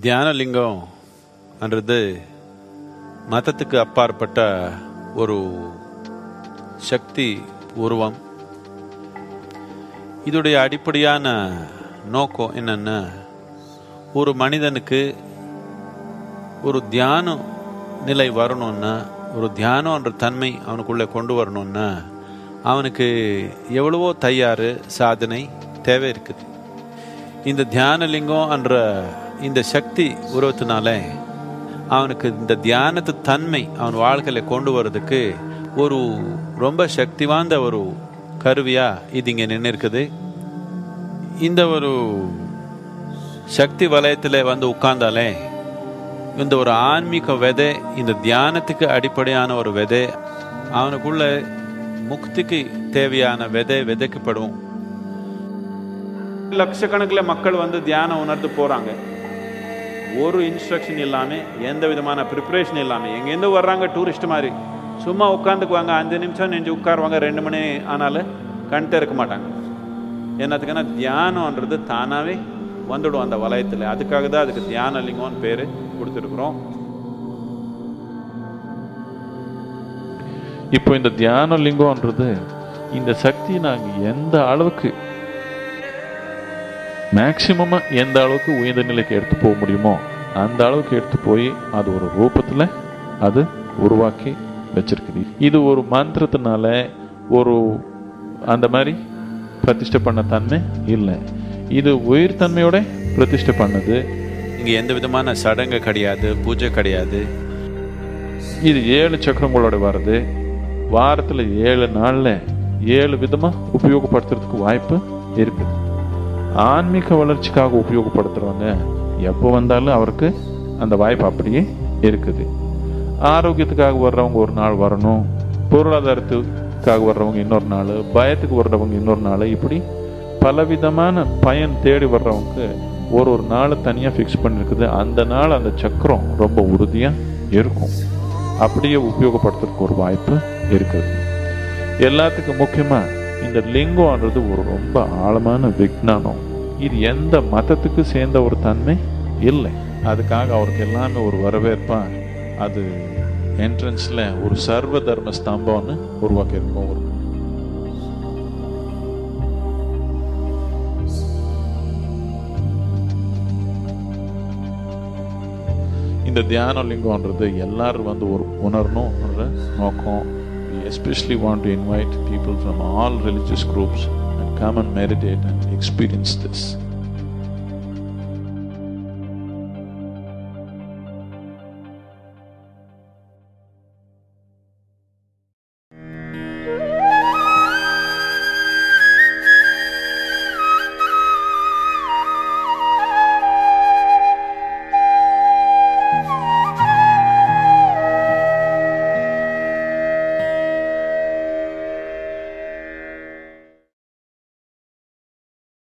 தியானலிங்கம் என்றது மதத்துக்கு அப்பாற்பட்ட ஒரு சக்தி உருவம். இதோடைய அடிப்படையான நோக்கம் என்னென்னா ஒரு மனிதனுக்கு ஒரு தியான நிலை வரணும்னா ஒரு தியானம்ன்ற தன்மை அவனுக்குள்ளே கொண்டு வரணும்னா அவனுக்கு எவ்வளவோ தயார் சாதனை தேவை இருக்குது. இந்த தியானலிங்கம் என்ற இந்த சக்தி உருவத்தினால அவனுக்கு இந்த தியானத்து தன்மை அவன் வாழ்க்கையில் கொண்டு வர்றதுக்கு ஒரு ரொம்ப சக்தி வாய்ந்த ஒரு கருவியாக இது இங்கே நின்று இருக்குது இந்த ஒரு சக்தி வலயத்தில் வந்து உட்கார்ந்தாலே இந்த ஒரு ஆன்மீக விதை இந்த தியானத்துக்கு அடிப்படையான ஒரு விதை அவனுக்குள்ள முக்திக்கு தேவையான விதை விதைக்கப்படும் லட்சக்கணக்கில் மக்கள் வந்து தியானம் உணர்ந்து போகிறாங்க ஒரு இன்ஸ்ட்ரக்ஷன் இல்லாமல் எந்த விதமான ப்ரிப்பரேஷன் இல்லாமல் எங்கேருந்து வர்றாங்க டூரிஸ்ட் மாதிரி? சும்மா உட்காந்துக்குவாங்க அஞ்சு நிமிஷம் நெஞ்சு உட்காருவாங்க ரெண்டு மணி ஆனாலும் கண்டே இருக்க மாட்டாங்க. என்னத்துக்குன்னா தியானம்ன்றது தானாகவே வந்துடும் அந்த வலயத்தில். அதுக்காக தான் அதுக்கு தியான லிங்கம்னு பேர் கொடுத்துருக்குறோம். இப்போ இந்த தியான லிங்கம்ன்றது இந்த சக்தி நாங்கள் எந்த அளவுக்கு மேக்சிமமாக எந்த அளவுக்கு உயர்ந்த நிலைக்கு எடுத்து போக முடியுமோ அந்த அளவுக்கு எடுத்து போய் அது ஒரு ரூபத்தில் அது உருவாக்கி வச்சிருக்குது. இது ஒரு மந்திரத்தினால ஒரு அந்த மாதிரி பிரதிஷ்டை பண்ண தன்மை இல்லை. இது உயிர் தன்மையோட பிரதிஷ்டை பண்ணது. இங்கே எந்த விதமான சடங்கு கிடையாது பூஜை கிடையாது. இது ஏழு சக்கரங்களோட வருது வாரத்தில் ஏழு நாளில் ஏழு விதமாக உபயோகப்படுத்துறதுக்கு வாய்ப்பு இருக்குது. ஆன்மீக வளர்ச்சிக்காக உபயோகப்படுத்துகிறவங்க எப்போ வந்தாலும் அவருக்கு அந்த வாய்ப்பு அப்படியே இருக்குது. ஆரோக்கியத்துக்காக வர்றவங்க ஒரு நாள் வரணும். பொருளாதாரத்துக்காக வர்றவங்க இன்னொரு நாள் பயத்துக்கு வர்றவங்க இன்னொரு நாள் இப்படி பலவிதமான பயன் தேடி வர்றவங்க ஒரு ஒரு நாளை தனியாக ஃபிக்ஸ் பண்ணியிருக்குது அந்த நாள் அந்த சக்கரம் ரொம்ப உறுதியாக இருக்கும். அப்படியே உபயோகப்படுத்துறதுக்கு ஒரு வாய்ப்பு இருக்குது. எல்லாத்துக்கும் முக்கியமாக இந்த லிங்கம்ன்றது ஒரு ரொம்ப ஆழமான விஞ்ஞானம் இது எந்த மதத்துக்கு சேர்ந்த ஒரு தன்மை? இல்லை. அதுக்காக அவருக்கு எல்லாமே ஒரு வரவேற்பா அது என்ட்ரன்ஸில் ஒரு சர்வ தர்ம ஸ்தம்பம்னு உருவாக்கியிருக்கோம் ஒரு இந்த தியான லிங்கம்ன்றது எல்லாரும் வந்து ஒரு உணரணும்ன்ற நோக்கம். We especially want to invite people from all religious groups and come and meditate and experience this